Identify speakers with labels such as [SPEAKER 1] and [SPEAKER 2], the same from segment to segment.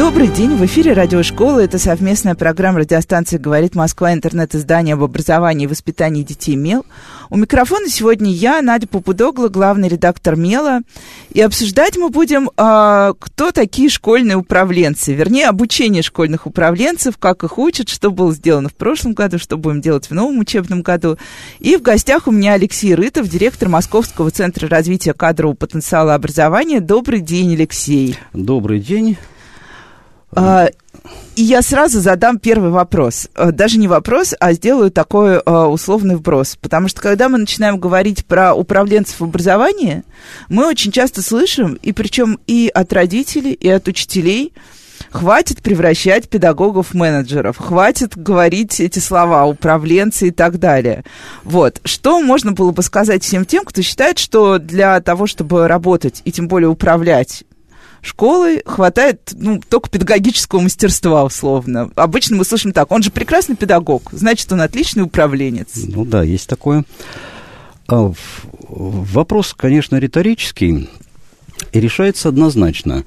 [SPEAKER 1] Добрый день, в эфире радиошкола. Это совместная программа радиостанции «Говорит Москва», интернет-издание об образовании и воспитании детей «Мел». У микрофона сегодня я, Надя Попудогла, главный редактор «Мела». И обсуждать мы будем, а, кто такие школьные управленцы, вернее, обучение школьных управленцев, как их учат, что было сделано в прошлом году, что будем делать в новом учебном году. И в гостях у меня Алексей Рытов, директор Московского центра развития кадрового потенциала образования. Добрый день, Алексей.
[SPEAKER 2] Добрый день.
[SPEAKER 1] А, и я сразу задам первый вопрос. А, даже не вопрос, а сделаю такой а, условный вброс. Потому что когда мы начинаем говорить про управленцев в образовании, мы очень часто слышим, и причем и от родителей, и от учителей, Хватит превращать педагогов в менеджеров, хватит говорить эти слова, управленцы и так далее. Вот. Что можно было бы сказать всем тем, кто считает, что для того, чтобы работать и тем более управлять школы хватает ну, только педагогического мастерства, условно. Обычно мы слышим так, он же прекрасный педагог, значит, он отличный управленец.
[SPEAKER 2] Ну да, есть такое. А, вопрос, конечно, риторический и решается однозначно.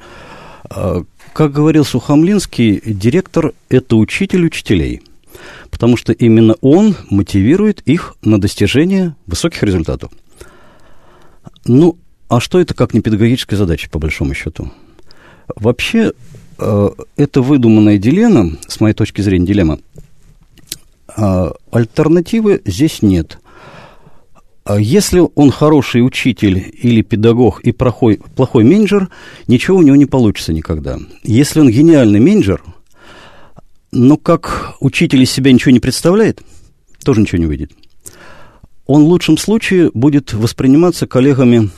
[SPEAKER 2] А, как говорил Сухомлинский, директор – это учитель учителей, потому что именно он мотивирует их на достижение высоких результатов. Ну, а что это как не педагогическая задача, по большому счету? Вообще, э, это выдуманная дилемма, с моей точки зрения, дилемма. Э, альтернативы здесь нет. А если он хороший учитель или педагог и плохой, плохой менеджер, ничего у него не получится никогда. Если он гениальный менеджер, но как учитель из себя ничего не представляет, тоже ничего не выйдет. Он в лучшем случае будет восприниматься коллегами,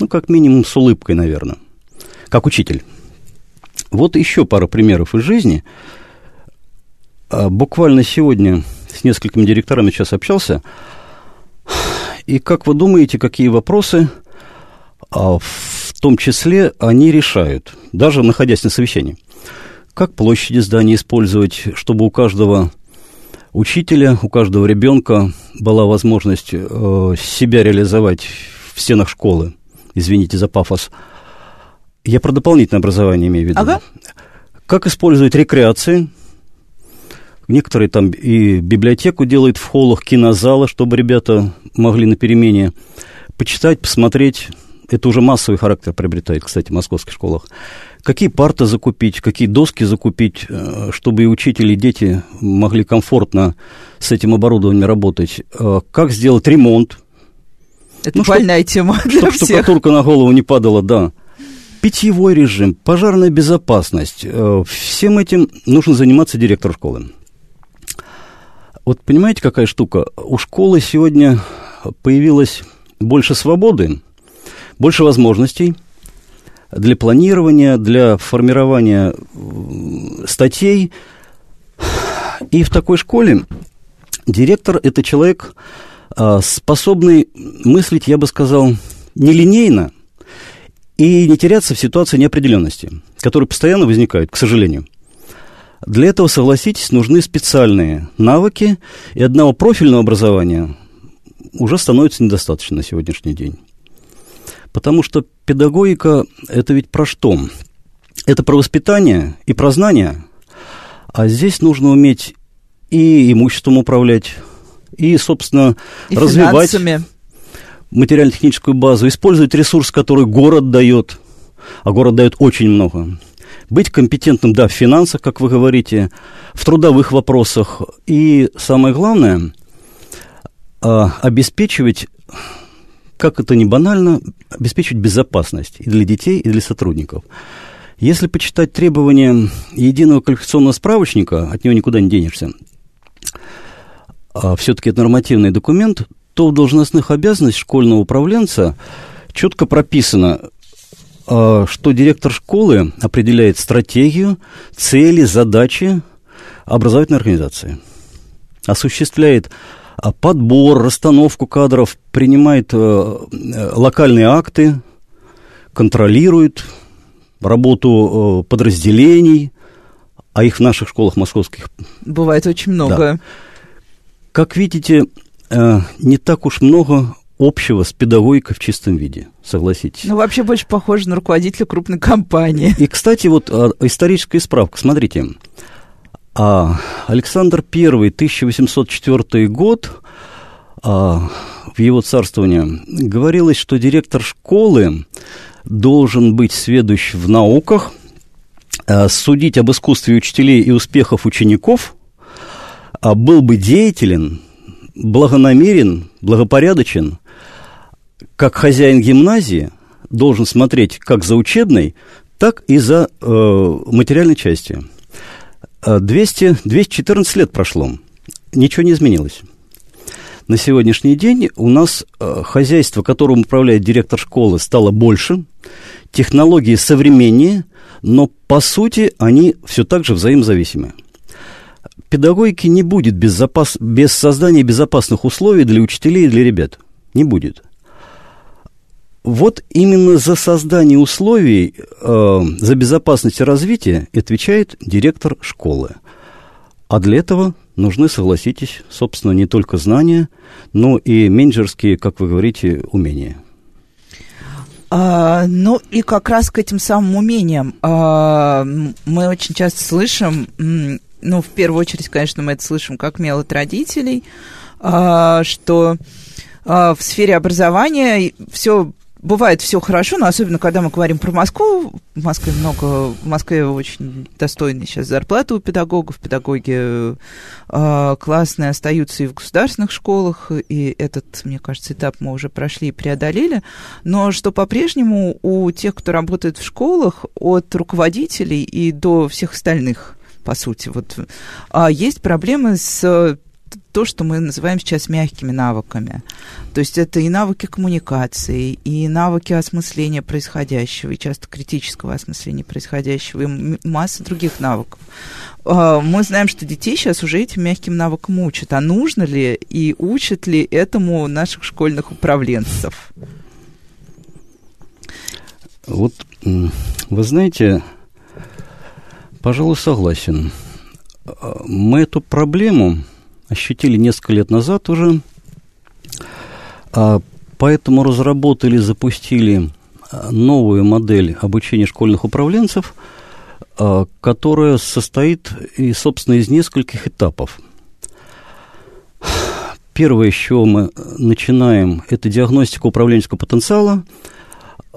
[SPEAKER 2] ну, как минимум, с улыбкой, наверное как учитель. Вот еще пару примеров из жизни. А, буквально сегодня с несколькими директорами сейчас общался. И как вы думаете, какие вопросы, а, в том числе, они решают, даже находясь на совещании? Как площади здания использовать, чтобы у каждого учителя, у каждого ребенка была возможность э, себя реализовать в стенах школы? Извините за пафос – я про дополнительное образование имею в виду.
[SPEAKER 1] Ага.
[SPEAKER 2] Как использовать рекреации? Некоторые там и библиотеку делают в холлах, кинозала, чтобы ребята могли на перемене почитать, посмотреть. Это уже массовый характер приобретает, кстати, в московских школах. Какие парты закупить, какие доски закупить, э, чтобы и учитель, и дети могли комфортно с этим оборудованием работать. Э, как сделать ремонт.
[SPEAKER 1] Это ну, больная тема для
[SPEAKER 2] чтобы всех. штукатурка на голову не падала, да питьевой режим, пожарная безопасность. Э, всем этим нужно заниматься директор школы. Вот понимаете, какая штука? У школы сегодня появилось больше свободы, больше возможностей для планирования, для формирования статей. И в такой школе директор – это человек, э, способный мыслить, я бы сказал, нелинейно – и не теряться в ситуации неопределенности, которые постоянно возникают, к сожалению. Для этого, согласитесь, нужны специальные навыки, и одного профильного образования уже становится недостаточно на сегодняшний день. Потому что педагогика – это ведь про что? Это про воспитание и про знания, а здесь нужно уметь и имуществом управлять, и, собственно, и развивать... Финансами материально-техническую базу, использовать ресурс, который город дает, а город дает очень много. Быть компетентным, да, в финансах, как вы говорите, в трудовых вопросах. И самое главное, а, обеспечивать, как это не банально, обеспечивать безопасность и для детей, и для сотрудников. Если почитать требования единого квалификационного справочника, от него никуда не денешься, а все-таки это нормативный документ, то в должностных обязанностях школьного управленца четко прописано, а, что директор школы определяет стратегию, цели, задачи образовательной организации, осуществляет а подбор, расстановку кадров, принимает э, локальные акты, контролирует работу подразделений, а их в наших школах московских...
[SPEAKER 1] Бывает очень много. Да.
[SPEAKER 2] Как видите, э, не так уж много общего с педагогикой в чистом виде, согласитесь.
[SPEAKER 1] Ну, вообще больше похоже на руководителя крупной компании.
[SPEAKER 2] И, кстати, вот а, историческая справка. Смотрите, а Александр I, 1804 год, а, в его царствовании говорилось, что директор школы должен быть сведущ в науках, а, судить об искусстве учителей и успехах учеников, а был бы деятелен, благонамерен, благопорядочен, как хозяин гимназии должен смотреть как за учебной, так и за э, материальной частью. 200, 214 лет прошло, ничего не изменилось. На сегодняшний день у нас э, хозяйство, которым управляет директор школы, стало больше, технологии современнее, но по сути они все так же взаимозависимы. Педагогики не будет без, запас, без создания безопасных условий для учителей и для ребят. Не будет. Вот именно за создание условий, э, за безопасность и развитие отвечает директор школы. А для этого нужны, согласитесь, собственно, не только знания, но и менеджерские, как вы говорите, умения.
[SPEAKER 1] А, ну и как раз к этим самым умениям а, мы очень часто слышим, ну в первую очередь, конечно, мы это слышим как мел от родителей, а, что а, в сфере образования все бывает все хорошо, но особенно когда мы говорим про Москву, в Москве много, в Москве очень достойные сейчас зарплаты у педагогов, педагоги э, классные остаются и в государственных школах, и этот, мне кажется, этап мы уже прошли и преодолели, но что по-прежнему у тех, кто работает в школах, от руководителей и до всех остальных, по сути, вот, а есть проблемы с то, что мы называем сейчас мягкими навыками. То есть это и навыки коммуникации, и навыки осмысления происходящего, и часто критического осмысления происходящего, и масса других навыков. А, мы знаем, что детей сейчас уже этим мягким навыкам учат. А нужно ли и учат ли этому наших школьных управленцев?
[SPEAKER 2] Вот вы знаете, пожалуй, согласен. А, мы эту проблему ощутили несколько лет назад уже. А, поэтому разработали, запустили а, новую модель обучения школьных управленцев, которая состоит, и, собственно, из нескольких этапов. Первое, с чего мы начинаем, это диагностика управленческого потенциала –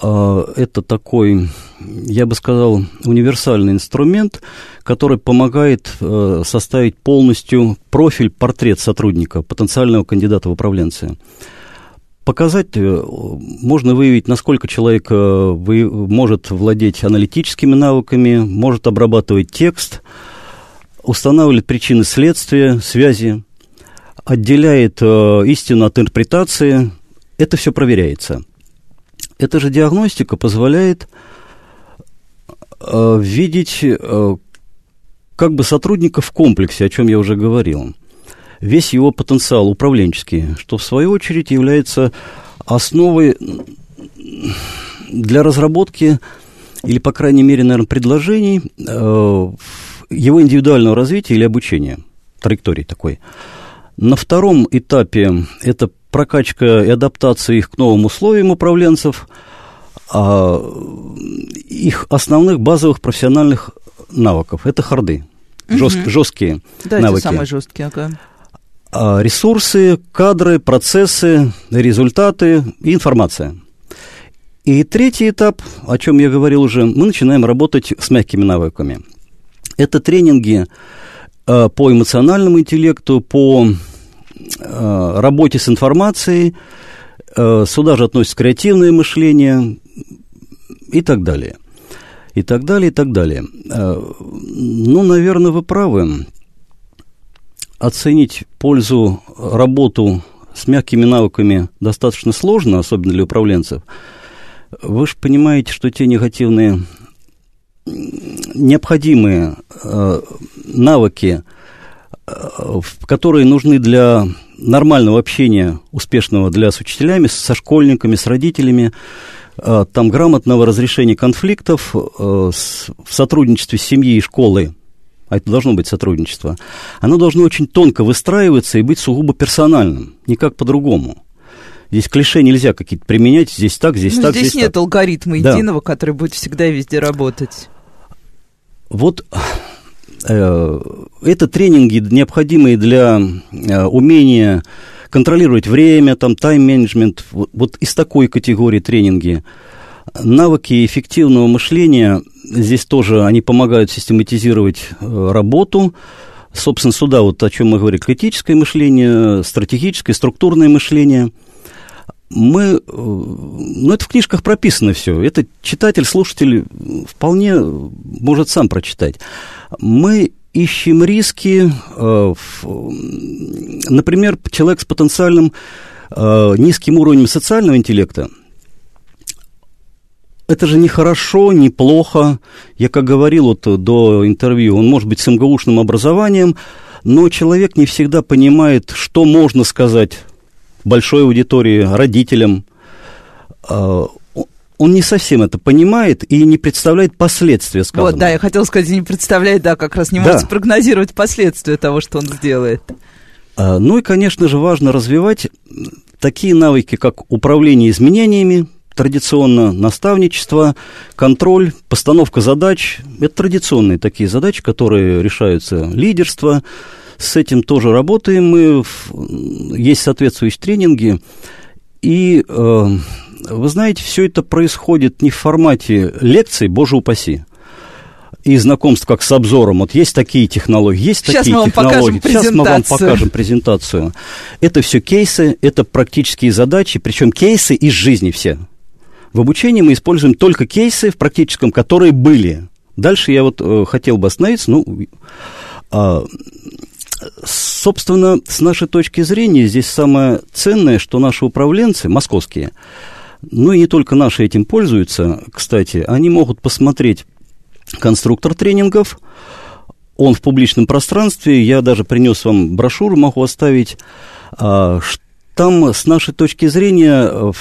[SPEAKER 2] это такой, я бы сказал, универсальный инструмент, который помогает э, составить полностью профиль, портрет сотрудника, потенциального кандидата в управленцы. Показать э, можно выявить, насколько человек э, может владеть аналитическими навыками, может обрабатывать текст, устанавливает причины следствия, связи, отделяет истину от интерпретации. Это все проверяется – эта же диагностика позволяет э, видеть э, как бы сотрудника в комплексе, о чем я уже говорил. Весь его потенциал управленческий, что в свою очередь является основой для разработки или, по крайней мере, наверное, предложений э, его индивидуального развития или обучения, траектории такой. На втором этапе это прокачка и адаптация их к новым условиям управленцев, а их основных базовых профессиональных навыков. Это харды, угу. жест, жесткие
[SPEAKER 1] да, навыки. Да, самые жесткие, ага.
[SPEAKER 2] А ресурсы, кадры, процессы, результаты и информация. И третий этап, о чем я говорил уже, мы начинаем работать с мягкими навыками. Это тренинги а, по эмоциональному интеллекту, по работе с информацией, э, сюда же относится креативное мышление и так далее. И так далее, и так далее. Э, ну, наверное, вы правы. Оценить пользу, работу с мягкими навыками достаточно сложно, особенно для управленцев. Вы же понимаете, что те негативные, необходимые навыки – которые нужны для нормального общения, успешного для с учителями, со школьниками, с родителями, э, там грамотного разрешения конфликтов э, в сотрудничестве с семьей и школой, а это должно быть сотрудничество, оно должно очень тонко выстраиваться и быть сугубо персональным, никак по-другому. Здесь клише нельзя какие-то применять, здесь так, здесь ну, так,
[SPEAKER 1] здесь,
[SPEAKER 2] здесь
[SPEAKER 1] нет
[SPEAKER 2] так.
[SPEAKER 1] алгоритма единого, да. который будет всегда везде работать.
[SPEAKER 2] Вот это тренинги, необходимые для э, умения контролировать время, там, тайм-менеджмент, вот, вот из такой категории тренинги. Навыки эффективного мышления, здесь тоже они помогают систематизировать э, работу. Собственно, сюда вот о чем мы говорили, критическое мышление, стратегическое, структурное мышление – мы, э, ну, это в книжках прописано все. Это читатель, слушатель вполне может сам прочитать. Мы ищем риски, э, например, человек с потенциальным э, низким уровнем социального интеллекта, это же не хорошо, не плохо. Я, как говорил вот до интервью, он может быть с МГУшным образованием, но человек не всегда понимает, что можно сказать большой аудитории, родителям, а, он не совсем это понимает и не представляет последствия сказанного.
[SPEAKER 1] Вот, да, я хотел сказать, не представляет, да, как раз не да. может спрогнозировать последствия того, что он сделает.
[SPEAKER 2] А, ну и, конечно же, важно развивать такие навыки, как управление изменениями, традиционно наставничество, контроль, постановка задач. Это традиционные такие задачи, которые решаются лидерство, с этим тоже работаем мы, есть соответствующие тренинги, и, э, вы знаете, все это происходит не в формате лекций, боже упаси, и знакомств как с обзором. Вот есть такие технологии, есть
[SPEAKER 1] Сейчас
[SPEAKER 2] такие технологии. Сейчас мы вам покажем презентацию. Это все кейсы, это практические задачи, причем кейсы из жизни все. В обучении мы используем только кейсы в практическом, которые были. Дальше я вот э, хотел бы остановиться. Ну, э, Собственно, с нашей точки зрения, здесь самое ценное, что наши управленцы, московские, ну и не только наши этим пользуются, кстати, они могут посмотреть конструктор тренингов, он в публичном пространстве, я даже принес вам брошюру, могу оставить, а, там, с нашей точки зрения, в,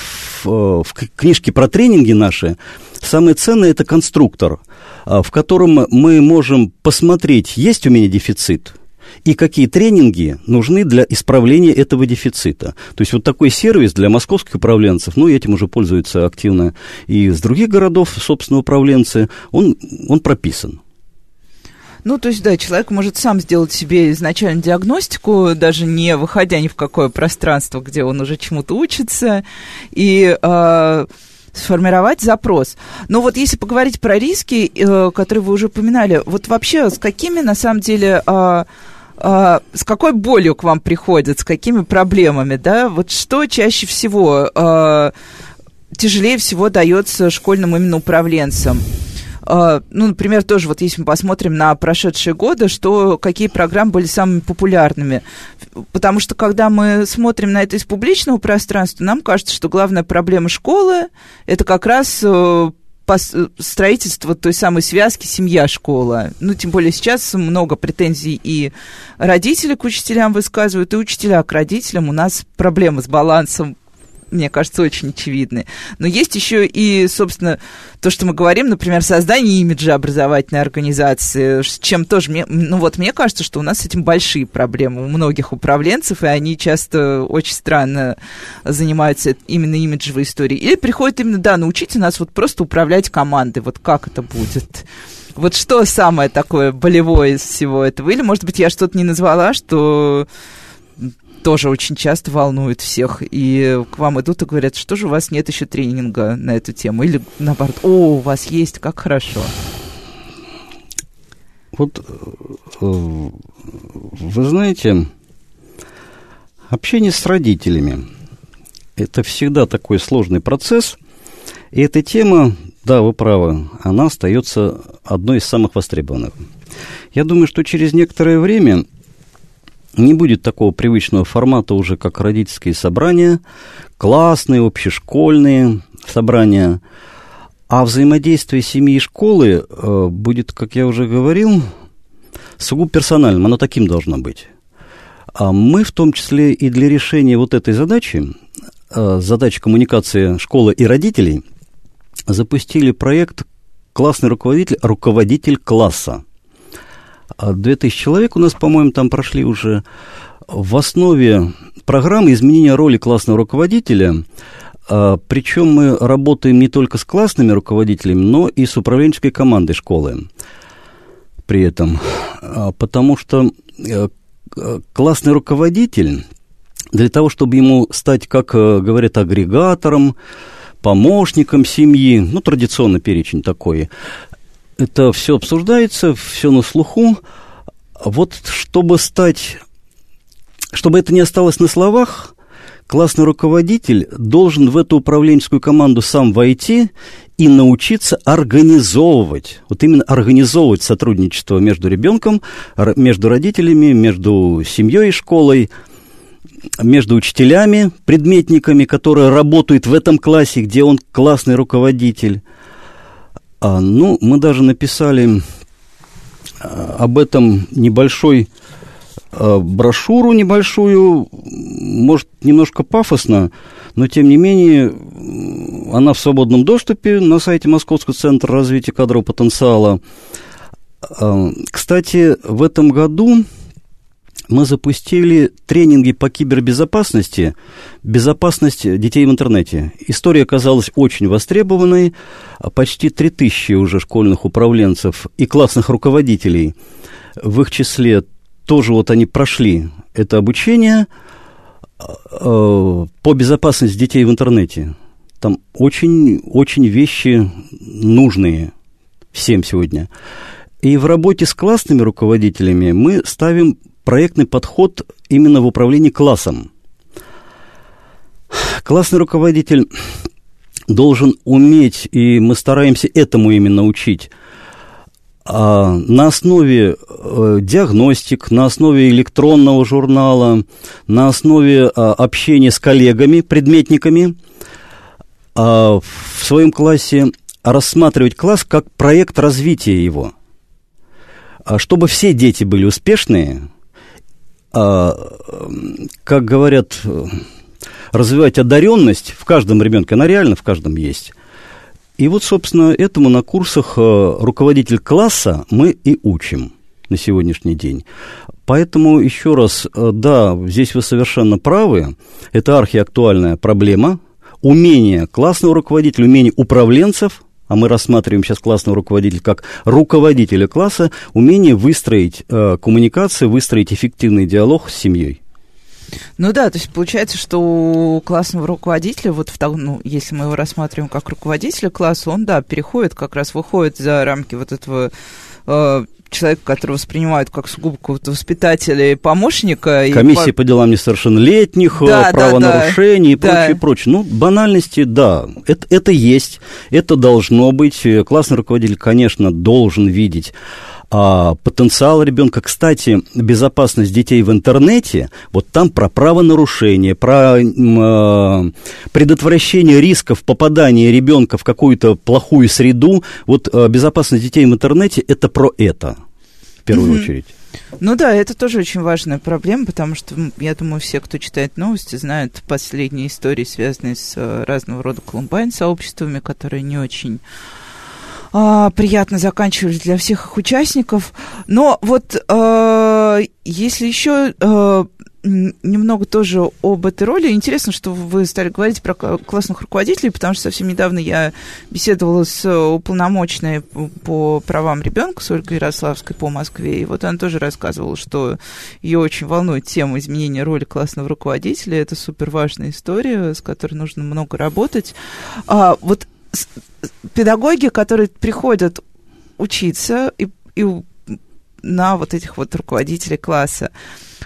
[SPEAKER 2] в книжке про тренинги наши, самое ценное – это конструктор, а, в котором мы можем посмотреть, есть у меня дефицит – и какие тренинги нужны для исправления этого дефицита. То есть вот такой сервис для московских управленцев, ну, этим уже пользуются активно и из других городов, собственно, управленцы, он, он прописан.
[SPEAKER 1] Ну, то есть, да, человек может сам сделать себе изначально диагностику, даже не выходя ни в какое пространство, где он уже чему-то учится, и э, сформировать запрос. Но вот если поговорить про риски, э, которые вы уже упоминали, вот вообще с какими, на самом деле, э, а, с какой болью к вам приходят, с какими проблемами, да? Вот что чаще всего а, тяжелее всего дается школьным именно управленцам? Uh, ну, например, тоже вот если мы посмотрим на прошедшие годы, что какие программы были самыми популярными. Потому что когда мы смотрим на это из публичного пространства, нам кажется, что главная проблема школы это как раз uh, строительство той самой связки семья-школа. Ну, тем более сейчас много претензий и родители к учителям высказывают, и учителя к родителям. У нас проблемы с балансом мне кажется, очень очевидны. Но есть еще и, собственно, то, что мы говорим, например, создание имиджа образовательной организации, с чем тоже, мне, ну вот мне кажется, что у нас с этим большие проблемы у многих управленцев, и они часто очень странно занимаются именно имиджевой историей. Или приходят именно, да, научите нас вот просто управлять командой, вот как это будет. Вот что самое такое болевое из всего этого? Или, может быть, я что-то не назвала, что тоже очень часто волнует всех. И к вам идут и говорят, что же у вас нет еще тренинга на эту тему? Или наоборот, о, у вас есть, как хорошо.
[SPEAKER 2] Вот э, вы знаете, общение с родителями – это всегда такой сложный процесс. И эта тема, да, вы правы, она остается одной из самых востребованных. Я думаю, что через некоторое время не будет такого привычного формата уже, как родительские собрания, классные, общешкольные собрания. А взаимодействие семьи и школы э, будет, как я уже говорил, сугубо персональным. Оно таким должно быть. А мы в том числе и для решения вот этой задачи, э, задачи коммуникации школы и родителей, запустили проект «Классный руководитель, руководитель класса». 2000 а человек у нас, по-моему, там прошли уже. В основе программы изменения роли классного руководителя а, причем мы работаем не только с классными руководителями, но и с управленческой командой школы при этом. А, потому что э, классный руководитель, для того, чтобы ему стать, как э, говорят, агрегатором, помощником семьи, ну, традиционно перечень такой, это все обсуждается, все на слуху. Вот чтобы стать, чтобы это не осталось на словах, классный руководитель должен в эту управленческую команду сам войти и научиться организовывать, вот именно организовывать сотрудничество между ребенком, между родителями, между семьей и школой, между учителями, предметниками, которые работают в этом классе, где он классный руководитель. А, ну, мы даже написали а, об этом небольшой а, брошюру небольшую, может, немножко пафосно, но, тем не менее, она в свободном доступе на сайте Московского центра развития кадрового потенциала. А, кстати, в этом году мы запустили тренинги по кибербезопасности, безопасность детей в интернете. История оказалась очень востребованной. Почти 3000 уже школьных управленцев и классных руководителей, в их числе тоже вот они прошли это обучение э, по безопасности детей в интернете. Там очень, очень вещи нужные всем сегодня. И в работе с классными руководителями мы ставим проектный подход именно в управлении классом. Классный руководитель должен уметь, и мы стараемся этому именно учить, а, на основе э, диагностик, на основе электронного журнала, на основе а, общения с коллегами, предметниками, а, в своем классе рассматривать класс как проект развития его. Чтобы все дети были успешные, как говорят, развивать одаренность в каждом ребенке, она реально в каждом есть. И вот, собственно, этому на курсах э, руководитель класса мы и учим на сегодняшний день. Поэтому еще раз, э, да, здесь вы совершенно правы, это архиактуальная проблема. Умение классного руководителя, умение управленцев а мы рассматриваем сейчас классного руководителя как руководителя класса, умение выстроить э, коммуникацию, выстроить эффективный диалог с семьей.
[SPEAKER 1] Ну да, то есть получается, что у классного руководителя, вот в, ну, если мы его рассматриваем как руководителя класса, он, да, переходит, как раз выходит за рамки вот этого э, человека, которого воспринимают как сугубо какого-то воспитателя и помощника.
[SPEAKER 2] Комиссия и... по делам несовершеннолетних, да, правонарушений да, да, и прочее, да. прочее. Ну, банальности, да, это, это есть, это должно быть. Классный руководитель, конечно, должен видеть а, потенциал ребенка. Кстати, безопасность детей в интернете, вот там про правонарушение, про э, предотвращение рисков попадания ребенка в какую-то плохую среду, вот э, безопасность детей в интернете это про это в первую mm-hmm. очередь.
[SPEAKER 1] Ну да, это тоже очень важная проблема, потому что, я думаю, все, кто читает новости, знают последние истории, связанные с э, разного рода колумбайн-сообществами, которые не очень а, приятно заканчивались для всех их участников. Но вот а, если еще а, немного тоже об этой роли. Интересно, что вы стали говорить про классных руководителей, потому что совсем недавно я беседовала с уполномоченной по правам ребенка, с Ольгой Ярославской по Москве, и вот она тоже рассказывала, что ее очень волнует тема изменения роли классного руководителя. Это супер важная история, с которой нужно много работать. А, вот педагоги, которые приходят учиться и, и на вот этих вот руководителей класса,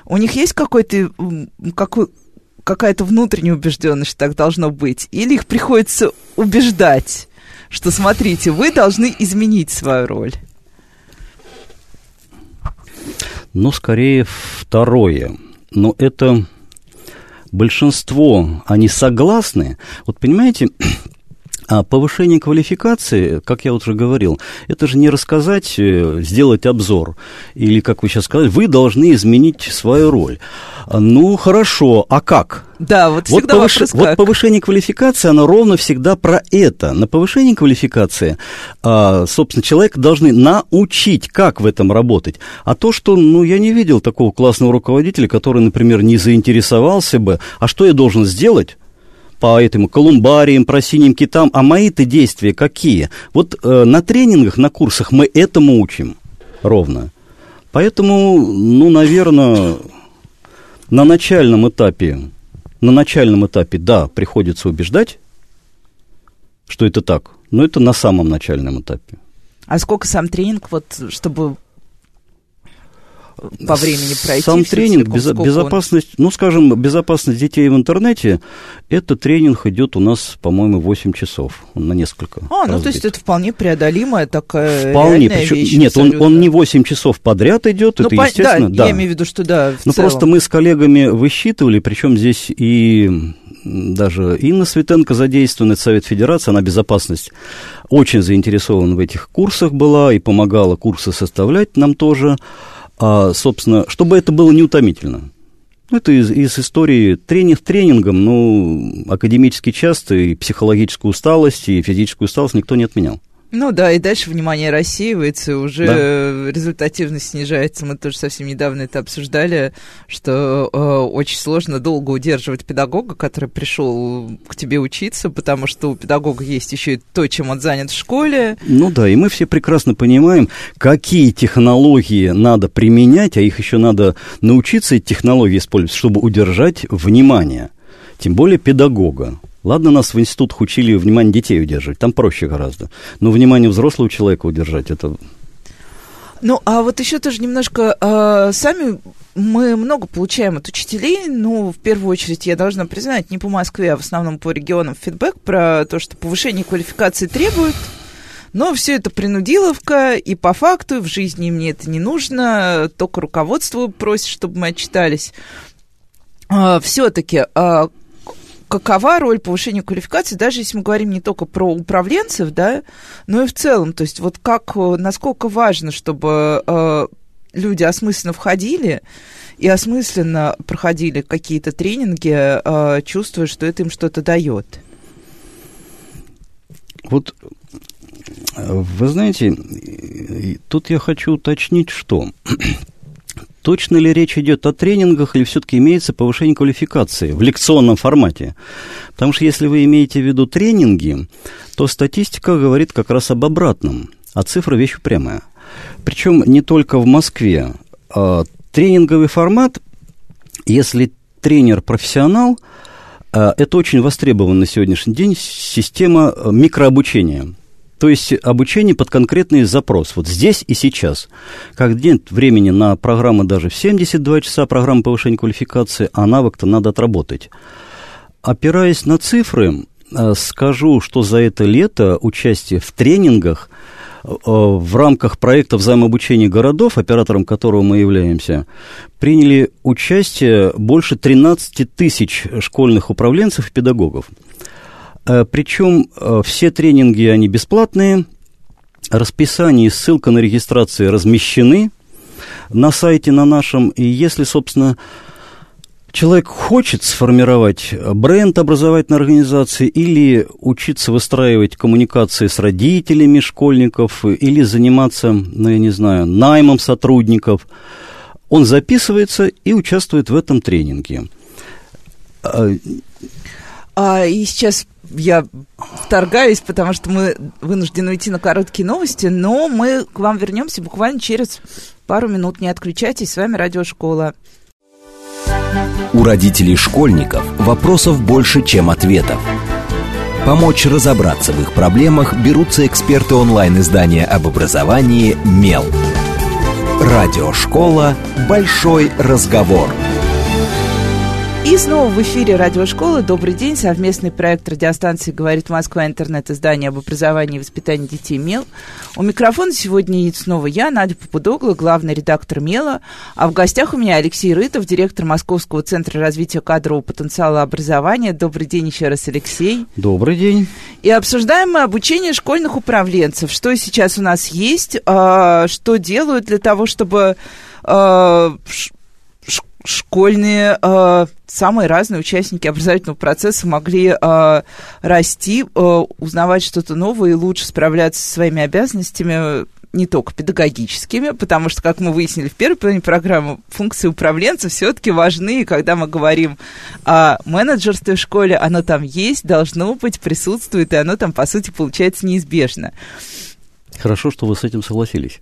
[SPEAKER 1] у них есть какой-то какой, какая-то внутренняя убежденность, что так должно быть? Или их приходится убеждать, что смотрите, вы должны изменить свою роль?
[SPEAKER 2] Ну, скорее второе. Но это большинство, они согласны. Вот понимаете, А повышение квалификации, как я уже говорил, это же не рассказать, э, сделать обзор. Или, как вы сейчас сказали, вы должны изменить свою роль. Ну, хорошо, а как?
[SPEAKER 1] Да, вот всегда вот, повыш... вопрос,
[SPEAKER 2] как? вот повышение квалификации, оно ровно всегда про это. На повышение квалификации, а, собственно, человека должны научить, как в этом работать. А то, что, ну, я не видел такого классного руководителя, который, например, не заинтересовался бы, а что я должен сделать? По этому колумбариям, про синим китам, а мои-то действия какие? Вот э, на тренингах, на курсах мы этому учим ровно. Поэтому, ну, наверное, на начальном этапе, на начальном этапе, да, приходится убеждать, что это так, но это на самом начальном этапе.
[SPEAKER 1] А сколько сам тренинг, вот, чтобы по времени пройти?
[SPEAKER 2] Сам тренинг, без, безопасность, он... ну, скажем, безопасность детей в интернете, это тренинг идет у нас, по-моему, 8 часов на несколько.
[SPEAKER 1] А, ну, то есть это вполне преодолимая такая
[SPEAKER 2] Вполне, причем, вещь, нет, он, он не 8 часов подряд идет, ну, это по... естественно,
[SPEAKER 1] да, да. я имею в виду, что да,
[SPEAKER 2] Ну, просто мы с коллегами высчитывали, причем здесь и даже Инна Светенко задействована, Совет Федерации, она безопасность очень заинтересована в этих курсах была и помогала курсы составлять нам тоже а, собственно, чтобы это было неутомительно. Ну, это из, из истории тренинг тренингом, ну, академически часто и психологическую усталость, и физическую усталость никто не отменял.
[SPEAKER 1] Ну да, и дальше внимание рассеивается, уже да. результативность снижается. Мы тоже совсем недавно это обсуждали, что э, очень сложно долго удерживать педагога, который пришел к тебе учиться, потому что у педагога есть еще и то, чем он занят в школе.
[SPEAKER 2] Ну да, и мы все прекрасно понимаем, какие технологии надо применять, а их еще надо научиться эти технологии использовать, чтобы удержать внимание, тем более педагога. Ладно, нас в институтах учили внимание детей удерживать, там проще гораздо. Но внимание взрослого человека удержать, это...
[SPEAKER 1] Ну, а вот еще тоже немножко э, сами мы много получаем от учителей, ну, в первую очередь, я должна признать, не по Москве, а в основном по регионам фидбэк про то, что повышение квалификации требует, но все это принудиловка, и по факту в жизни мне это не нужно, только руководство просит, чтобы мы отчитались. А, все-таки а, какова роль повышения квалификации, даже если мы говорим не только про управленцев, да, но и в целом. То есть вот как, э, насколько важно, чтобы э, люди осмысленно входили и осмысленно проходили какие-то тренинги, э, чувствуя, что это им что-то дает.
[SPEAKER 2] Вот вы знаете, тут я хочу уточнить, что Точно ли речь идет о тренингах или все-таки имеется повышение квалификации в лекционном формате? Потому что если вы имеете в виду тренинги, то статистика говорит как раз об обратном, а цифра вещь прямая. Причем не только в Москве. А тренинговый формат, если тренер профессионал, а, это очень востребована на сегодняшний день система микрообучения. То есть обучение под конкретный запрос, вот здесь и сейчас. Как нет времени на программы даже в 72 часа, программы повышения квалификации, а навык-то надо отработать. Опираясь на цифры, э, скажу, что за это лето участие в тренингах э, в рамках проекта взаимообучения городов, оператором которого мы являемся, приняли участие больше 13 тысяч школьных управленцев и педагогов. Э, Причем э, все тренинги, они бесплатные, расписание и ссылка на регистрацию размещены на сайте на нашем, и если, собственно, человек хочет сформировать бренд образовательной организации или учиться выстраивать коммуникации с родителями школьников, или заниматься, ну, я не знаю, наймом сотрудников, он записывается и участвует в этом тренинге.
[SPEAKER 1] А, и сейчас я вторгаюсь, потому что мы вынуждены уйти на короткие новости, но мы к вам вернемся буквально через пару минут. Не отключайтесь, с вами Радиошкола.
[SPEAKER 3] У родителей школьников вопросов больше, чем ответов. Помочь разобраться в их проблемах берутся эксперты онлайн-издания об образовании «Мел». Радиошкола «Большой разговор».
[SPEAKER 1] И снова в эфире радиошколы. Добрый день. Совместный проект радиостанции «Говорит Москва. Интернет. Издание об образовании и воспитании детей МЕЛ». У микрофона сегодня снова я, Надя Попудогла, главный редактор МЕЛа. А в гостях у меня Алексей Рытов, директор Московского центра развития кадрового потенциала образования. Добрый день еще раз, Алексей.
[SPEAKER 2] Добрый день.
[SPEAKER 1] И обсуждаем мы обучение школьных управленцев. Что сейчас у нас есть, а, что делают для того, чтобы а, школьные э, самые разные участники образовательного процесса могли э, расти, э, узнавать что-то новое и лучше справляться со своими обязанностями не только педагогическими, потому что, как мы выяснили в первой половине программы, функции управленца все-таки важны, и когда мы говорим о менеджерстве в школе, оно там есть, должно быть, присутствует, и оно там, по сути, получается неизбежно.
[SPEAKER 2] Хорошо, что вы с этим согласились.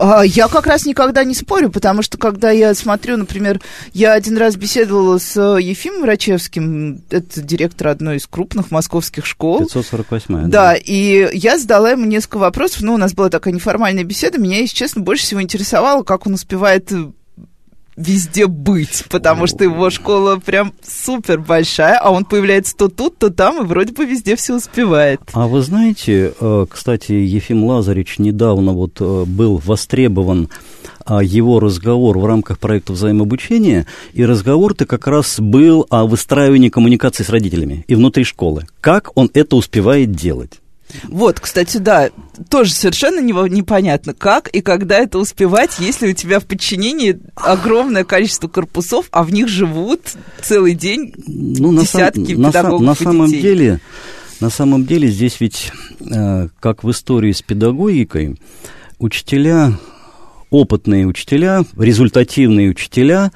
[SPEAKER 1] А, я как раз никогда не спорю, потому что когда я смотрю, например, я один раз беседовала с Ефимом Врачевским, это директор одной из крупных московских школ.
[SPEAKER 2] 548
[SPEAKER 1] да. Да, и я задала ему несколько вопросов, ну, у нас была такая неформальная беседа, меня, если честно, больше всего интересовало, как он успевает везде быть, потому что его школа прям супер большая, а он появляется то тут, то там, и вроде бы везде все успевает.
[SPEAKER 2] А вы знаете, э, кстати, Ефим Лазаревич недавно вот э, был востребован а, его разговор в рамках проекта взаимообучения, и разговор-то как раз был о выстраивании коммуникации с родителями и внутри школы. Как он это успевает делать?
[SPEAKER 1] Вот, кстати, да, тоже совершенно непонятно, как и когда это успевать, если у тебя в подчинении огромное количество корпусов, а в них живут целый день ну, десятки
[SPEAKER 2] на
[SPEAKER 1] педагогов
[SPEAKER 2] на, на самом деле, на самом деле здесь ведь, э, как в истории с педагогикой, учителя, опытные учителя, результативные учителя,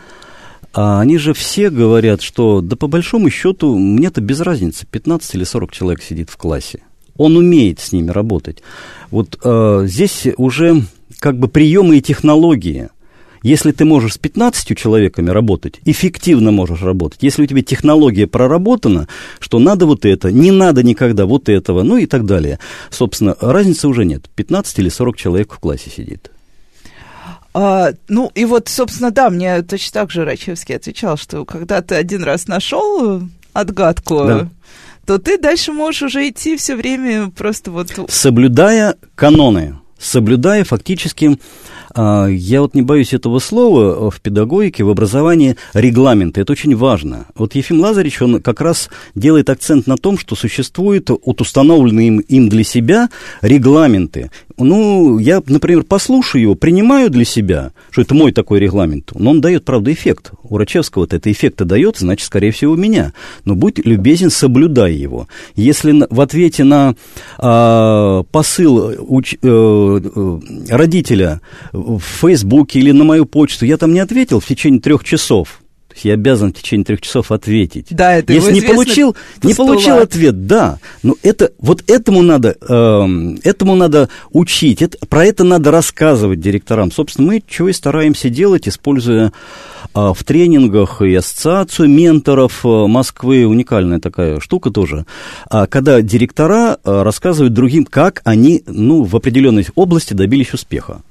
[SPEAKER 2] а они же все говорят, что да по большому счету мне-то без разницы, 15 или 40 человек сидит в классе он умеет с ними работать. Вот э, здесь уже как бы приемы и технологии. Если ты можешь с 15 человеками работать, эффективно можешь работать. Если у тебя технология проработана, что надо вот это, не надо никогда вот этого, ну и так далее. Собственно, разницы уже нет. 15 или 40 человек в классе сидит.
[SPEAKER 1] А, ну, и вот, собственно, да, мне точно так же Рачевский отвечал, что когда ты один раз нашел отгадку, да то ты дальше можешь уже идти все время просто вот...
[SPEAKER 2] Соблюдая каноны, соблюдая фактически а, я вот не боюсь этого слова в педагогике, в образовании регламенты. Это очень важно. Вот Ефим Лазаревич, он как раз делает акцент на том, что существуют вот установленные им, им для себя регламенты. Ну, я, например, послушаю его, принимаю для себя, что это мой такой регламент, но он дает, правда, эффект. У Рачевского-то это эффекта дает, значит, скорее всего, у меня. Но будь любезен, соблюдай его. Если в ответе на а, посыл уч, э, э, родителя в Фейсбуке или на мою почту я там не ответил в течение трех часов, то есть я обязан в течение трех часов ответить.
[SPEAKER 1] Да, это
[SPEAKER 2] Если не получил, не получил ответ, да. Но это, вот этому надо, э, этому надо учить, это, про это надо рассказывать директорам. Собственно, мы чего и стараемся делать, используя э, в тренингах и ассоциацию менторов э, Москвы, уникальная такая штука тоже, э, когда директора э, рассказывают другим, как они ну, в определенной области добились успеха.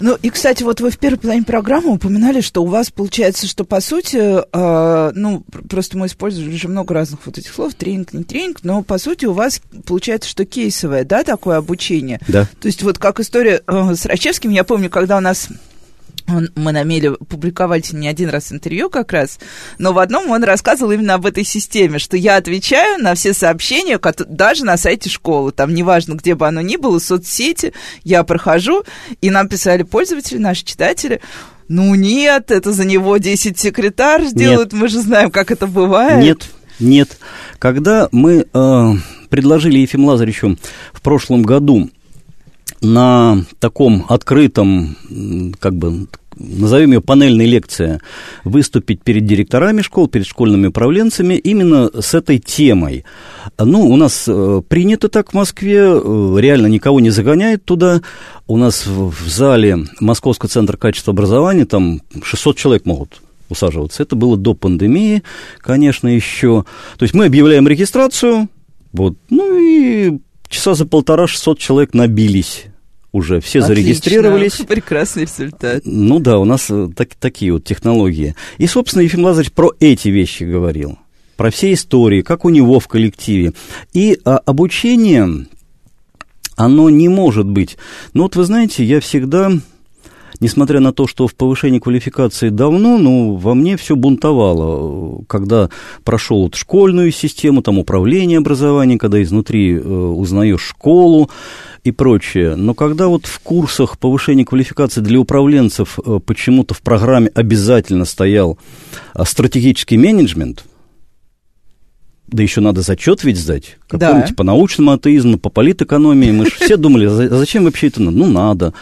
[SPEAKER 1] Ну, и, кстати, вот вы в первой половине программы упоминали, что у вас получается, что, по сути, э, ну, просто мы использовали уже много разных вот этих слов, тренинг, не тренинг, но, по сути, у вас получается, что кейсовое, да, такое обучение?
[SPEAKER 2] Да.
[SPEAKER 1] То есть вот как история э, с Рачевским, я помню, когда у нас мы намели публиковать не один раз интервью как раз, но в одном он рассказывал именно об этой системе, что я отвечаю на все сообщения, даже на сайте школы, там неважно, где бы оно ни было, соцсети, я прохожу, и нам писали пользователи, наши читатели, ну нет, это за него 10 секретарь сделают, нет. мы же знаем, как это бывает.
[SPEAKER 2] Нет, нет. Когда мы э, предложили Ефим Лазаревичу в прошлом году на таком открытом, как бы, назовем ее панельной лекция, выступить перед директорами школ, перед школьными управленцами именно с этой темой. Ну, у нас э, принято так в Москве, э, реально никого не загоняет туда. У нас в зале Московского центра качества образования там 600 человек могут усаживаться. Это было до пандемии, конечно, еще. То есть мы объявляем регистрацию, вот, ну и часа за полтора 600 человек набились уже все Отлично. зарегистрировались.
[SPEAKER 1] Прекрасный результат.
[SPEAKER 2] Ну да, у нас э, так, такие вот технологии. И, собственно, Ефим Лазаревич про эти вещи говорил. Про все истории, как у него в коллективе. И а, обучение, оно не может быть. Ну вот вы знаете, я всегда несмотря на то, что в повышении квалификации давно, ну, во мне все бунтовало. Когда прошел вот школьную систему, там управление образованием, когда изнутри э, узнаешь школу и прочее. Но когда вот в курсах повышения квалификации для управленцев э, почему-то в программе обязательно стоял э, стратегический менеджмент, да еще надо зачет ведь сдать. Какой-нибудь да. по научному атеизму, по политэкономии. Мы же все думали, зачем вообще это надо? Ну, надо.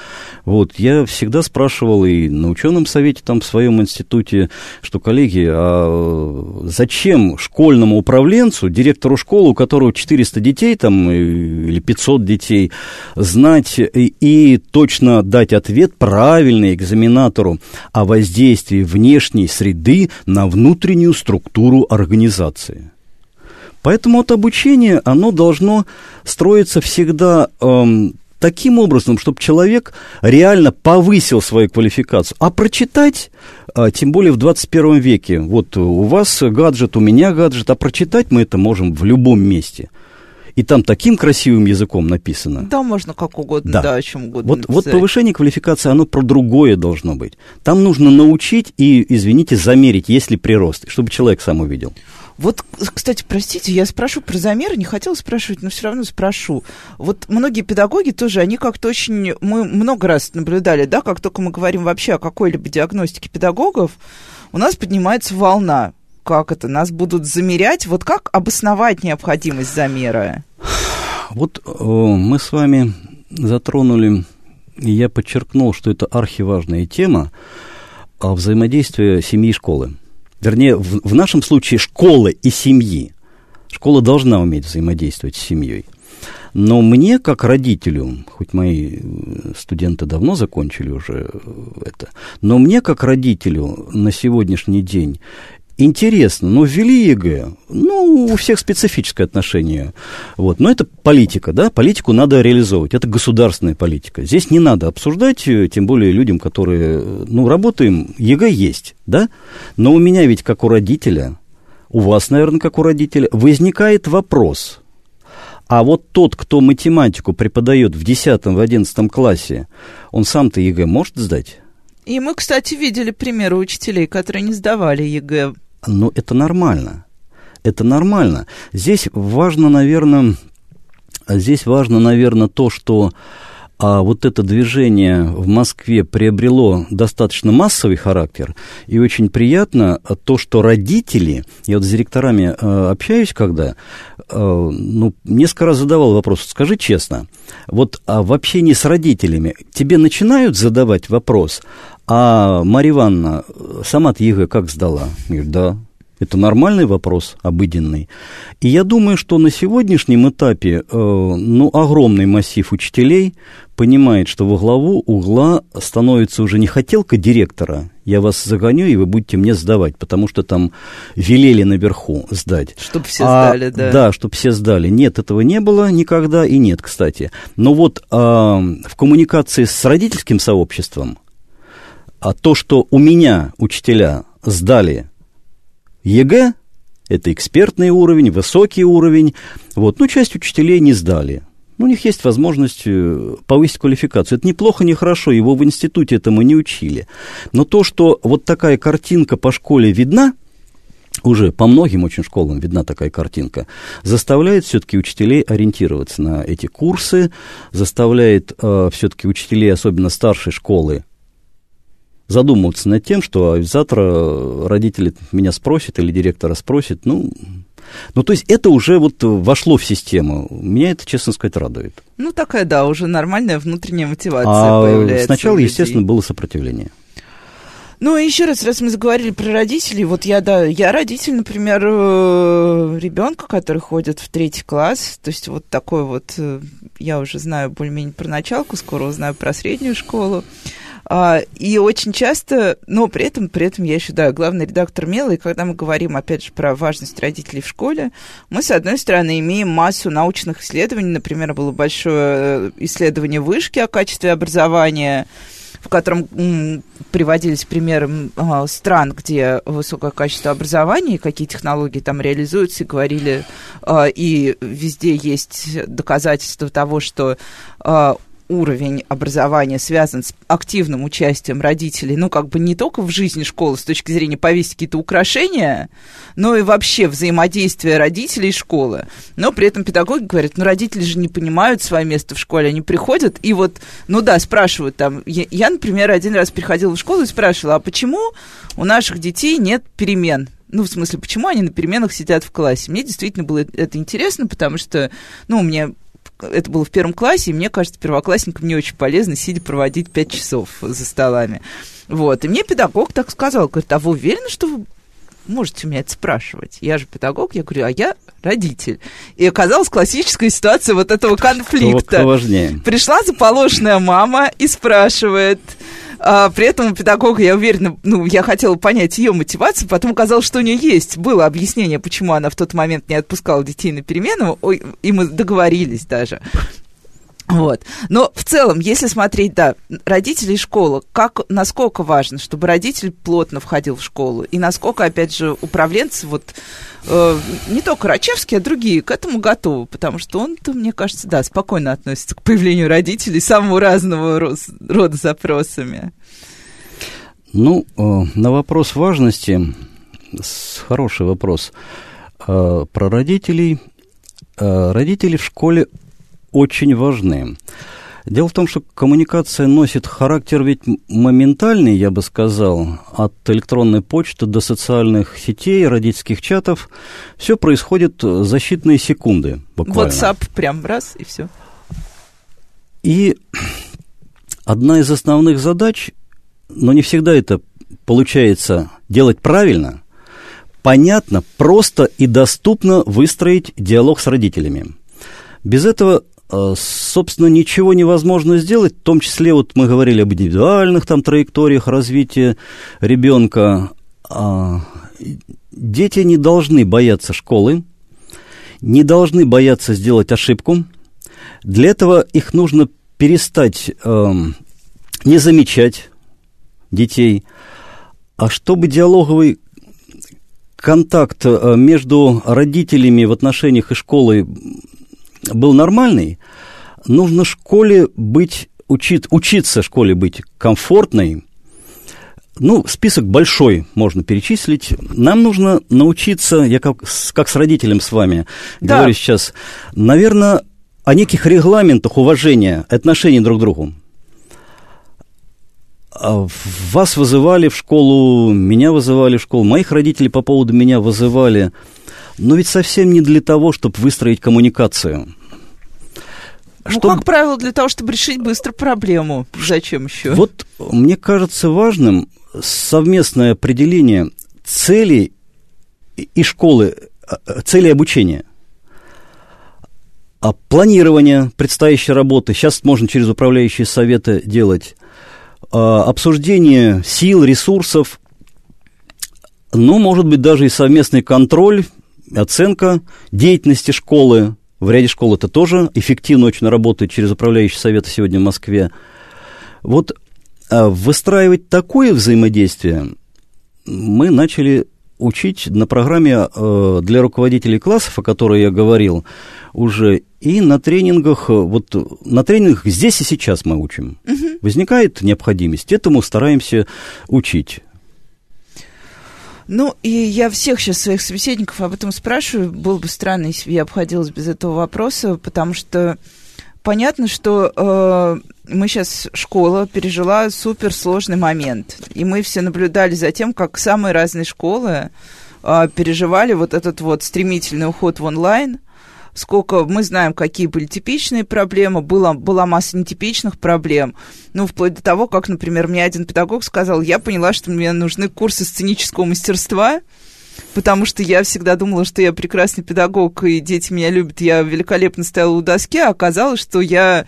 [SPEAKER 2] Вот, я всегда спрашивал и на ученом совете там в своем институте, что, коллеги, а зачем школьному управленцу, директору школы, у которого 400 детей там или 500 детей, знать и, и точно дать ответ правильный экзаменатору о воздействии внешней среды на внутреннюю структуру организации? Поэтому вот обучение, оно должно строиться всегда эм, таким образом, чтобы человек реально повысил свою квалификацию. А прочитать, а, тем более в 21 веке, вот у вас гаджет, у меня гаджет, а прочитать мы это можем в любом месте. И там таким красивым языком написано.
[SPEAKER 1] Да, можно как угодно, да, да о чем угодно.
[SPEAKER 2] Вот, вот повышение квалификации, оно про другое должно быть. Там нужно научить и, извините, замерить, есть ли прирост, чтобы человек сам увидел.
[SPEAKER 1] Вот, кстати, простите, я спрошу про замеры, не хотела спрашивать, но все равно спрошу. Вот многие педагоги тоже, они как-то очень... Мы много раз наблюдали, да, как только мы говорим вообще о какой-либо диагностике педагогов, у нас поднимается волна. Как это? Нас будут замерять? Вот как обосновать необходимость замера?
[SPEAKER 2] Вот э, мы с вами затронули, и я подчеркнул, что это архиважная тема, а взаимодействие семьи и школы вернее, в, в нашем случае школы и семьи. Школа должна уметь взаимодействовать с семьей. Но мне, как родителю, хоть мои э, студенты давно закончили уже э, это, но мне, как родителю, на сегодняшний день интересно, но ввели ЕГЭ, ну, у всех специфическое отношение, вот, но это политика, да, политику надо реализовывать, это государственная политика. Здесь не надо обсуждать, э, тем более людям, которые, ну, работаем, ЕГЭ есть, да, но у меня ведь, как у родителя, у вас, наверное, как у родителя, возникает вопрос, а вот тот, кто математику преподает в 10 в 11 классе, он сам-то ЕГЭ может сдать?
[SPEAKER 1] И мы, кстати, видели примеры учителей, которые не сдавали ЕГЭ
[SPEAKER 2] но это нормально. Это нормально. Здесь важно, наверное, здесь важно, наверное, то, что а вот это движение в Москве приобрело достаточно массовый характер, и очень приятно то, что родители, я вот с директорами э, общаюсь, когда, э, ну, несколько раз задавал вопрос, скажи честно, вот а в общении с родителями тебе начинают задавать вопрос, а Марья Ивановна сама-то ЕГЭ как сдала? Я говорю, да, это нормальный вопрос, обыденный. И я думаю, что на сегодняшнем этапе э, ну, огромный массив учителей понимает, что во главу угла становится уже не хотелка директора, я вас загоню, и вы будете мне сдавать, потому что там велели наверху сдать.
[SPEAKER 1] Чтобы все а, сдали, да.
[SPEAKER 2] Да, чтобы все сдали. Нет, этого не было никогда, и нет, кстати. Но вот э, в коммуникации с родительским сообществом, а то, что у меня учителя сдали ЕГЭ, это экспертный уровень, высокий уровень, вот, ну, часть учителей не сдали. Ну, у них есть возможность э, повысить квалификацию. Это неплохо, не хорошо, его в институте этому не учили. Но то, что вот такая картинка по школе видна, уже по многим очень школам видна такая картинка, заставляет все-таки учителей ориентироваться на эти курсы, заставляет э, все-таки учителей, особенно старшей школы, задумываться над тем, что завтра родители меня спросят или директора спросят, ну, ну, то есть это уже вот вошло в систему. Меня это, честно сказать, радует.
[SPEAKER 1] Ну, такая, да, уже нормальная внутренняя мотивация а появляется.
[SPEAKER 2] Сначала, естественно, было сопротивление.
[SPEAKER 1] Ну, еще раз, раз мы заговорили про родителей, вот я, да, я родитель, например, э, ребенка, который ходит в третий класс, то есть вот такой вот, э, я уже знаю более-менее про началку, скоро узнаю про среднюю школу. И очень часто, но при этом, при этом я считаю, главный редактор МЕЛа, и когда мы говорим, опять же, про важность родителей в школе, мы, с одной стороны, имеем массу научных исследований, например, было большое э, исследование вышки о качестве образования, в котором м, приводились примеры э, стран, где высокое качество образования и какие технологии там реализуются, и говорили, э, и везде есть доказательства того, что э, уровень образования связан с активным участием родителей, ну, как бы не только в жизни школы с точки зрения повесить какие-то украшения, но и вообще взаимодействие родителей и школы. Но при этом педагоги говорят, ну, родители же не понимают свое место в школе, они приходят и вот, ну да, спрашивают там. Я, я например, один раз приходила в школу и спрашивала, а почему у наших детей нет перемен? Ну, в смысле, почему они на переменах сидят в классе? Мне действительно было это интересно, потому что, ну, мне это было в первом классе, и мне кажется, первоклассникам не очень полезно сидя проводить пять часов за столами. Вот. И мне педагог так сказал, говорит, а вы уверены, что вы можете у меня это спрашивать? Я же педагог, я говорю, а я родитель. И оказалась классическая ситуация вот этого конфликта. Кто,
[SPEAKER 2] кто важнее?
[SPEAKER 1] Пришла заполошенная мама и спрашивает, а, при этом у педагога, я уверена, ну, я хотела понять ее мотивацию, потом оказалось, что у нее есть. Было объяснение, почему она в тот момент не отпускала детей на перемену, и мы договорились даже. Вот. Но в целом, если смотреть, да, родители и школа, как, насколько важно, чтобы родитель плотно входил в школу, и насколько, опять же, управленцы, вот, э, не только Рачевский, а другие к этому готовы, потому что он-то, мне кажется, да, спокойно относится к появлению родителей самого разного рода запросами.
[SPEAKER 2] Ну, э, на вопрос важности, хороший вопрос, э, про родителей. Э, родители в школе очень важны. Дело в том, что коммуникация носит характер ведь моментальный, я бы сказал, от электронной почты до социальных сетей, родительских чатов. Все происходит за считанные секунды буквально.
[SPEAKER 1] WhatsApp прям раз и все.
[SPEAKER 2] И одна из основных задач, но не всегда это получается делать правильно, понятно, просто и доступно выстроить диалог с родителями. Без этого собственно, ничего невозможно сделать, в том числе, вот мы говорили об индивидуальных там траекториях развития ребенка. А, дети не должны бояться школы, не должны бояться сделать ошибку. Для этого их нужно перестать э, не замечать детей, а чтобы диалоговый контакт э, между родителями в отношениях и школой был нормальный, нужно школе быть, учить, учиться школе быть комфортной, ну, список большой можно перечислить. Нам нужно научиться, я как, как с родителем с вами да. говорю сейчас, наверное, о неких регламентах уважения, отношений друг к другу. А вас вызывали в школу, меня вызывали в школу, моих родителей по поводу меня вызывали. Но ведь совсем не для того, чтобы выстроить коммуникацию.
[SPEAKER 1] Ну, Что... как правило, для того, чтобы решить быстро проблему. Зачем еще?
[SPEAKER 2] Вот мне кажется важным совместное определение целей и школы, а, цели обучения. А планирование предстоящей работы, сейчас можно через управляющие советы делать, а, обсуждение сил, ресурсов, ну, может быть, даже и совместный контроль, оценка деятельности школы, в ряде школ это тоже эффективно очень работает через управляющий совет сегодня в Москве. Вот а, выстраивать такое взаимодействие мы начали учить на программе э, для руководителей классов, о которой я говорил уже, и на тренингах, вот на тренингах здесь и сейчас мы учим. Угу. Возникает необходимость, этому стараемся учить.
[SPEAKER 1] Ну, и я всех сейчас своих собеседников об этом спрашиваю. Было бы странно, если бы я обходилась без этого вопроса, потому что понятно, что э, мы сейчас, школа пережила суперсложный момент. И мы все наблюдали за тем, как самые разные школы э, переживали вот этот вот стремительный уход в онлайн сколько мы знаем, какие были типичные проблемы, была, была масса нетипичных проблем. Ну, вплоть до того, как, например, мне один педагог сказал, я поняла, что мне нужны курсы сценического мастерства, потому что я всегда думала, что я прекрасный педагог, и дети меня любят, я великолепно стояла у доски, а оказалось, что я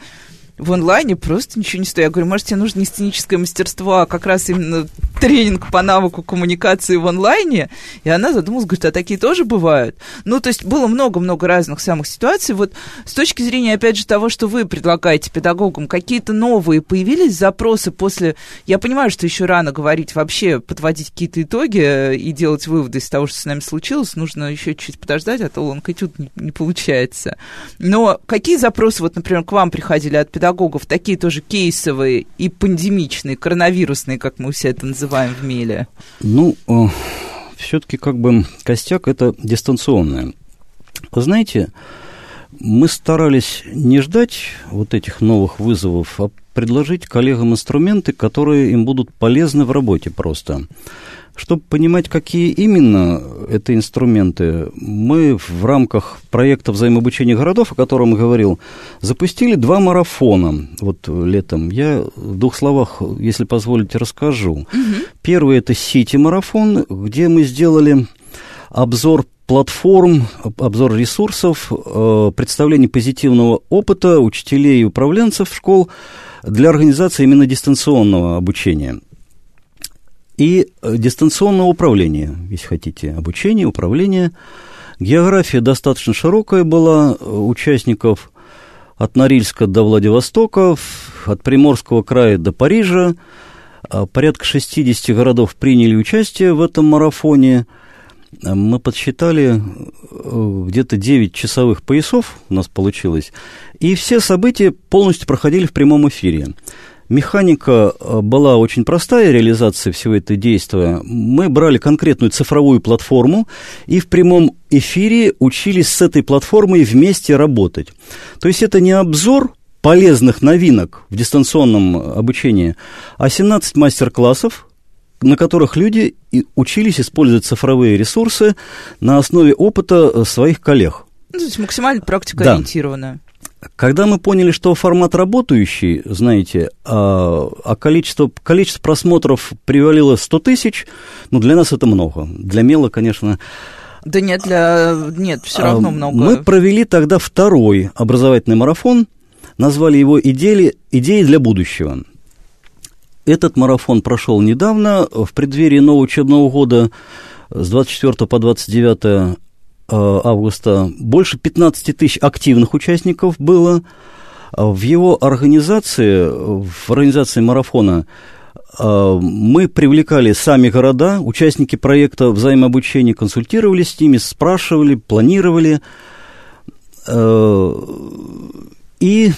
[SPEAKER 1] в онлайне просто ничего не стоит. Я говорю, может, тебе нужно не сценическое мастерство, а как раз именно тренинг по навыку коммуникации в онлайне. И она задумалась, говорит, а такие тоже бывают? Ну, то есть было много-много разных самых ситуаций. Вот с точки зрения, опять же, того, что вы предлагаете педагогам, какие-то новые появились запросы после... Я понимаю, что еще рано говорить вообще, подводить какие-то итоги и делать выводы из того, что с нами случилось. Нужно еще чуть подождать, а то тут не, не получается. Но какие запросы, вот, например, к вам приходили от педагогов, такие тоже кейсовые и пандемичные, коронавирусные, как мы все это называем в МИЛе?
[SPEAKER 2] Ну, э, все-таки как бы костяк это дистанционное. Вы знаете, мы старались не ждать вот этих новых вызовов, а предложить коллегам инструменты, которые им будут полезны в работе просто. Чтобы понимать, какие именно это инструменты, мы в рамках проекта взаимообучения городов, о котором говорил, запустили два марафона вот летом. Я в двух словах, если позволите, расскажу. Угу. Первый – это Сити-марафон, где мы сделали обзор платформ, обзор ресурсов, э, представление позитивного опыта учителей и управленцев школ для организации именно дистанционного обучения. И э, дистанционного управления, если хотите, обучение, управление. География достаточно широкая была, э, участников от Норильска до Владивостока, от Приморского края до Парижа. Порядка 60 городов приняли участие в этом марафоне – мы подсчитали э, где-то 9 часовых поясов у нас получилось, и все события полностью проходили в прямом эфире. Механика э, была очень простая, реализация всего этого действия. Мы брали конкретную цифровую платформу и в прямом эфире учились с этой платформой вместе работать. То есть это не обзор полезных новинок в дистанционном обучении, а 17 мастер-классов, на которых люди учились использовать цифровые ресурсы на основе опыта э, своих коллег.
[SPEAKER 1] Ну, то есть максимально практикоориентированно.
[SPEAKER 2] Да. Когда мы поняли, что формат работающий, знаете, а, а количество, количество просмотров привалило 100 тысяч, ну, для нас это много. Для Мела, конечно...
[SPEAKER 1] Да нет, для... нет, все равно а, много.
[SPEAKER 2] Мы провели тогда второй образовательный марафон, назвали его «Идеи, идеи для будущего». Этот марафон прошел недавно, в преддверии нового учебного года с 24 по 29 э, августа. Больше 15 тысяч активных участников было. В его организации, в организации марафона, э, мы привлекали сами города, участники проекта взаимообучения консультировались с ними, спрашивали, планировали. Э, и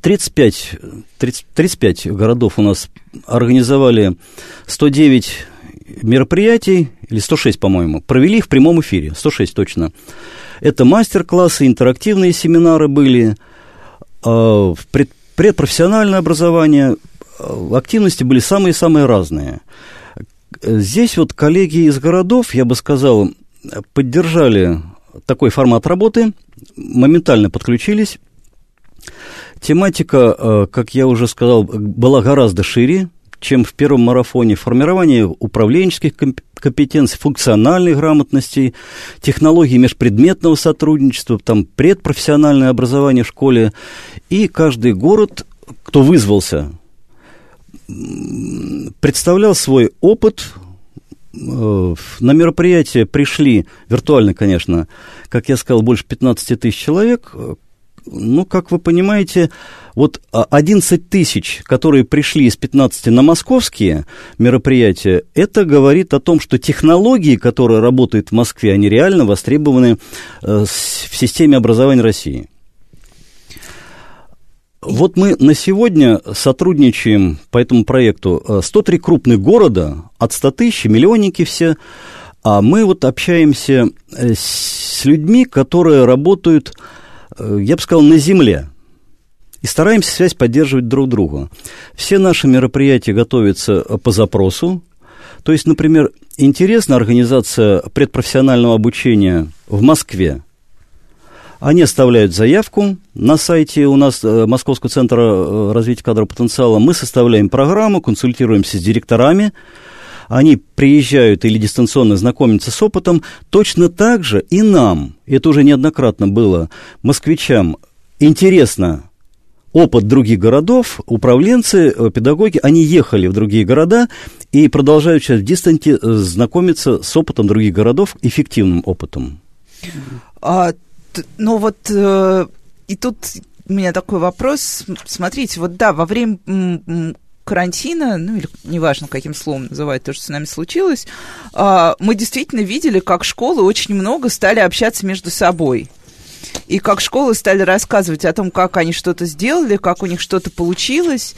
[SPEAKER 2] 35, 30, 35 городов у нас организовали 109 мероприятий, или 106, по-моему, провели в прямом эфире, 106 точно. Это мастер-классы, интерактивные семинары были, э, пред, предпрофессиональное образование, э, активности были самые-самые разные. Здесь вот коллеги из городов, я бы сказал, поддержали такой формат работы, моментально подключились, Тематика, э, как я уже сказал, была гораздо шире, чем в первом марафоне. Формирование управленческих компетенций, функциональной грамотности, технологии межпредметного сотрудничества, там предпрофессиональное образование в школе. И каждый город, кто вызвался, представлял свой опыт, э, на мероприятие пришли, виртуально, конечно, как я сказал, больше 15 тысяч человек, ну, как вы понимаете, вот 11 тысяч, которые пришли из 15 на московские мероприятия, это говорит о том, что технологии, которые работают в Москве, они реально востребованы э, в системе образования России. Вот мы на сегодня сотрудничаем по этому проекту 103 крупных города, от 100 тысяч, миллионники все, а мы вот общаемся э, с людьми, которые работают Э, я бы сказал, на земле. И стараемся связь поддерживать друг другу. Все наши мероприятия готовятся э, по запросу. То есть, например, интересна организация предпрофессионального обучения в Москве. Они оставляют заявку на сайте у нас э, Московского центра развития кадрового потенциала. Мы составляем программу, консультируемся с директорами, они приезжают или дистанционно знакомятся с опытом, точно так же и нам, это уже неоднократно было, москвичам, интересно опыт других городов, управленцы, э, педагоги, они ехали в другие города и продолжают сейчас в дистанте э, знакомиться с опытом других городов, эффективным опытом.
[SPEAKER 1] А, ну вот э, и тут у меня такой вопрос. Смотрите, вот да, во время карантина, ну или неважно, каким словом называть то, что с нами случилось, э, мы действительно видели, как школы очень много стали общаться между собой и как школы стали рассказывать о том, как они что-то сделали, как у них что-то получилось.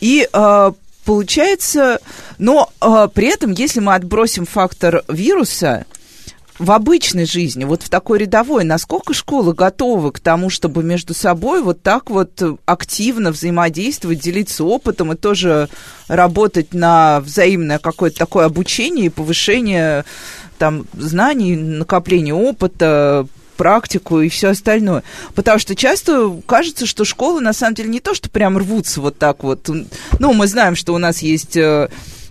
[SPEAKER 1] И э, получается, но э, при этом, если мы отбросим фактор вируса, в обычной жизни, вот в такой рядовой, насколько школы готовы к тому, чтобы между собой вот так вот активно взаимодействовать, делиться опытом и тоже работать на взаимное какое-то такое обучение и повышение там знаний, накопление опыта, практику и все остальное. Потому что часто кажется, что школы на самом деле не то, что прям рвутся вот так вот. Ну, мы знаем, что у нас есть э,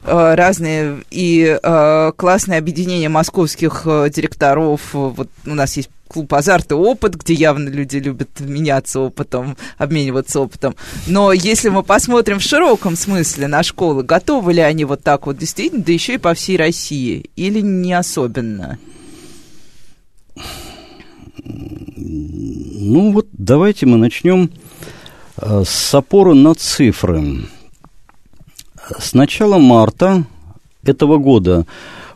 [SPEAKER 1] разные и э, классные объединения московских э, директоров. Вот у нас есть клуб «Азарт и опыт», где явно люди любят меняться опытом, обмениваться опытом. Но если мы посмотрим в широком смысле на школы, готовы ли они вот так вот действительно, да еще и по всей России, или не особенно?
[SPEAKER 2] Ну вот давайте мы начнем э, с опоры на цифры. С начала марта этого года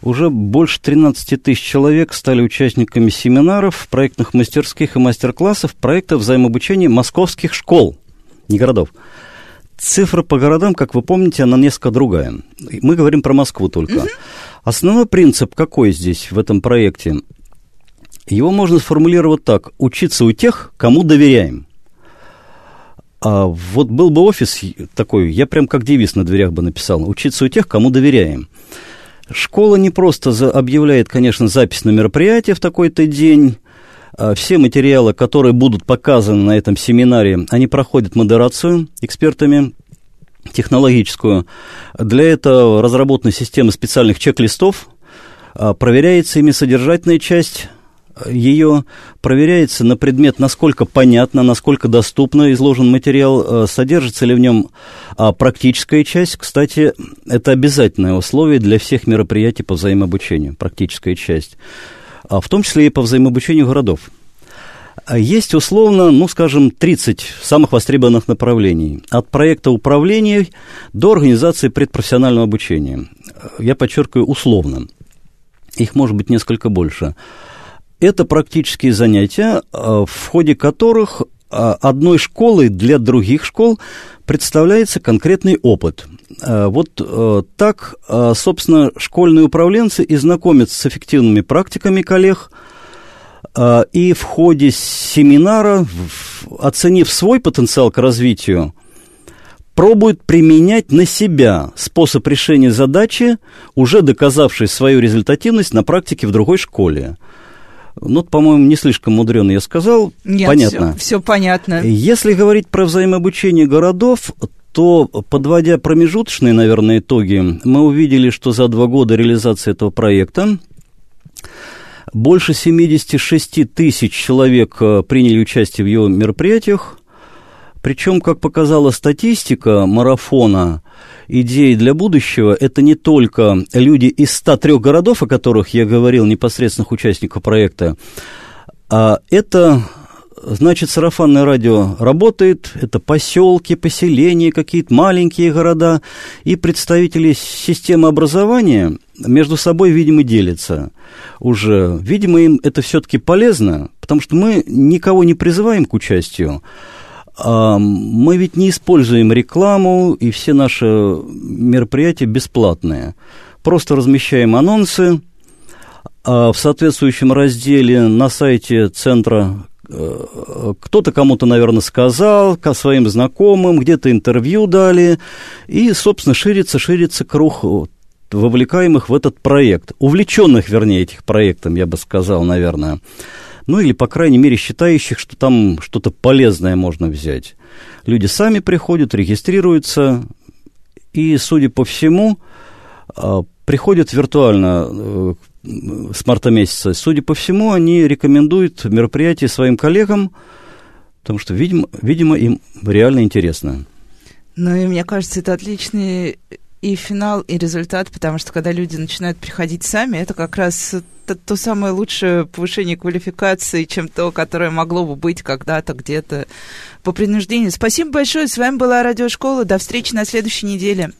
[SPEAKER 2] уже больше 13 тысяч человек стали участниками семинаров, проектных мастерских и мастер-классов проекта взаимообучения московских школ, не городов. Цифра по городам, как вы помните, она несколько другая. Мы говорим про Москву только. Угу. Основной принцип какой здесь в этом проекте? Его можно сформулировать так. Учиться у тех, кому доверяем. А вот был бы офис такой, я прям как девиз на дверях бы написал. Учиться у тех, кому доверяем. Школа не просто объявляет, конечно, запись на мероприятие в такой-то день. А все материалы, которые будут показаны на этом семинаре, они проходят модерацию экспертами технологическую. Для этого разработана система специальных чек-листов, а проверяется ими содержательная часть ее проверяется на предмет, насколько понятно, насколько доступно изложен материал, э, содержится ли в нем а, практическая часть. Кстати, это обязательное условие для всех мероприятий по взаимообучению, практическая часть, а в том числе и по взаимообучению городов. Есть условно, ну, скажем, 30 самых востребованных направлений. От проекта управления до организации предпрофессионального обучения. Я подчеркиваю, условно. Их может быть несколько больше. Это практические занятия, э, в ходе которых э, одной школой для других школ представляется конкретный опыт. Э, вот так, собственно, школьные управленцы и знакомятся с эффективными практиками коллег, и в ходе семинара, оценив свой потенциал к развитию, пробуют применять на себя способ решения задачи, уже доказавший свою результативность на практике в другой школе. Ну, по-моему, не слишком мудрено я сказал.
[SPEAKER 1] Нет,
[SPEAKER 2] понятно.
[SPEAKER 1] Все, все понятно.
[SPEAKER 2] Если говорить про взаимообучение городов, то, подводя промежуточные, наверное, итоги, мы увидели, что за два года реализации этого проекта больше 76 тысяч человек э, приняли участие в его мероприятиях. Причем, как показала статистика марафона, идеи для будущего – это не только люди из 103 городов, о которых я говорил, непосредственных участников проекта, а это значит, сарафанное радио работает, это поселки, поселения, какие-то маленькие города, и представители системы образования между собой, видимо, делятся уже. Видимо, им это все-таки полезно, потому что мы никого не призываем к участию, мы ведь не используем рекламу, и все наши мероприятия бесплатные. Просто размещаем анонсы а в соответствующем разделе на сайте центра э, кто-то кому-то, наверное, сказал, к своим знакомым, где-то интервью дали, и, собственно, ширится, ширится круг вовлекаемых в этот проект, увлеченных, вернее, этих проектом, я бы сказал, наверное ну или, по крайней мере, считающих, что там что-то полезное можно взять. Люди сами приходят, регистрируются, и, судя по всему, а, приходят виртуально э, с марта месяца. Судя по всему, они рекомендуют мероприятие своим коллегам, Потому что, видимо, видимо им реально интересно.
[SPEAKER 1] Ну и мне кажется, это отличный и финал, и результат, потому что когда люди начинают приходить сами, это как раз то, то самое лучшее повышение квалификации, чем то, которое могло бы быть когда-то где-то по принуждению. Спасибо большое. С вами была Радиошкола. До встречи на следующей неделе.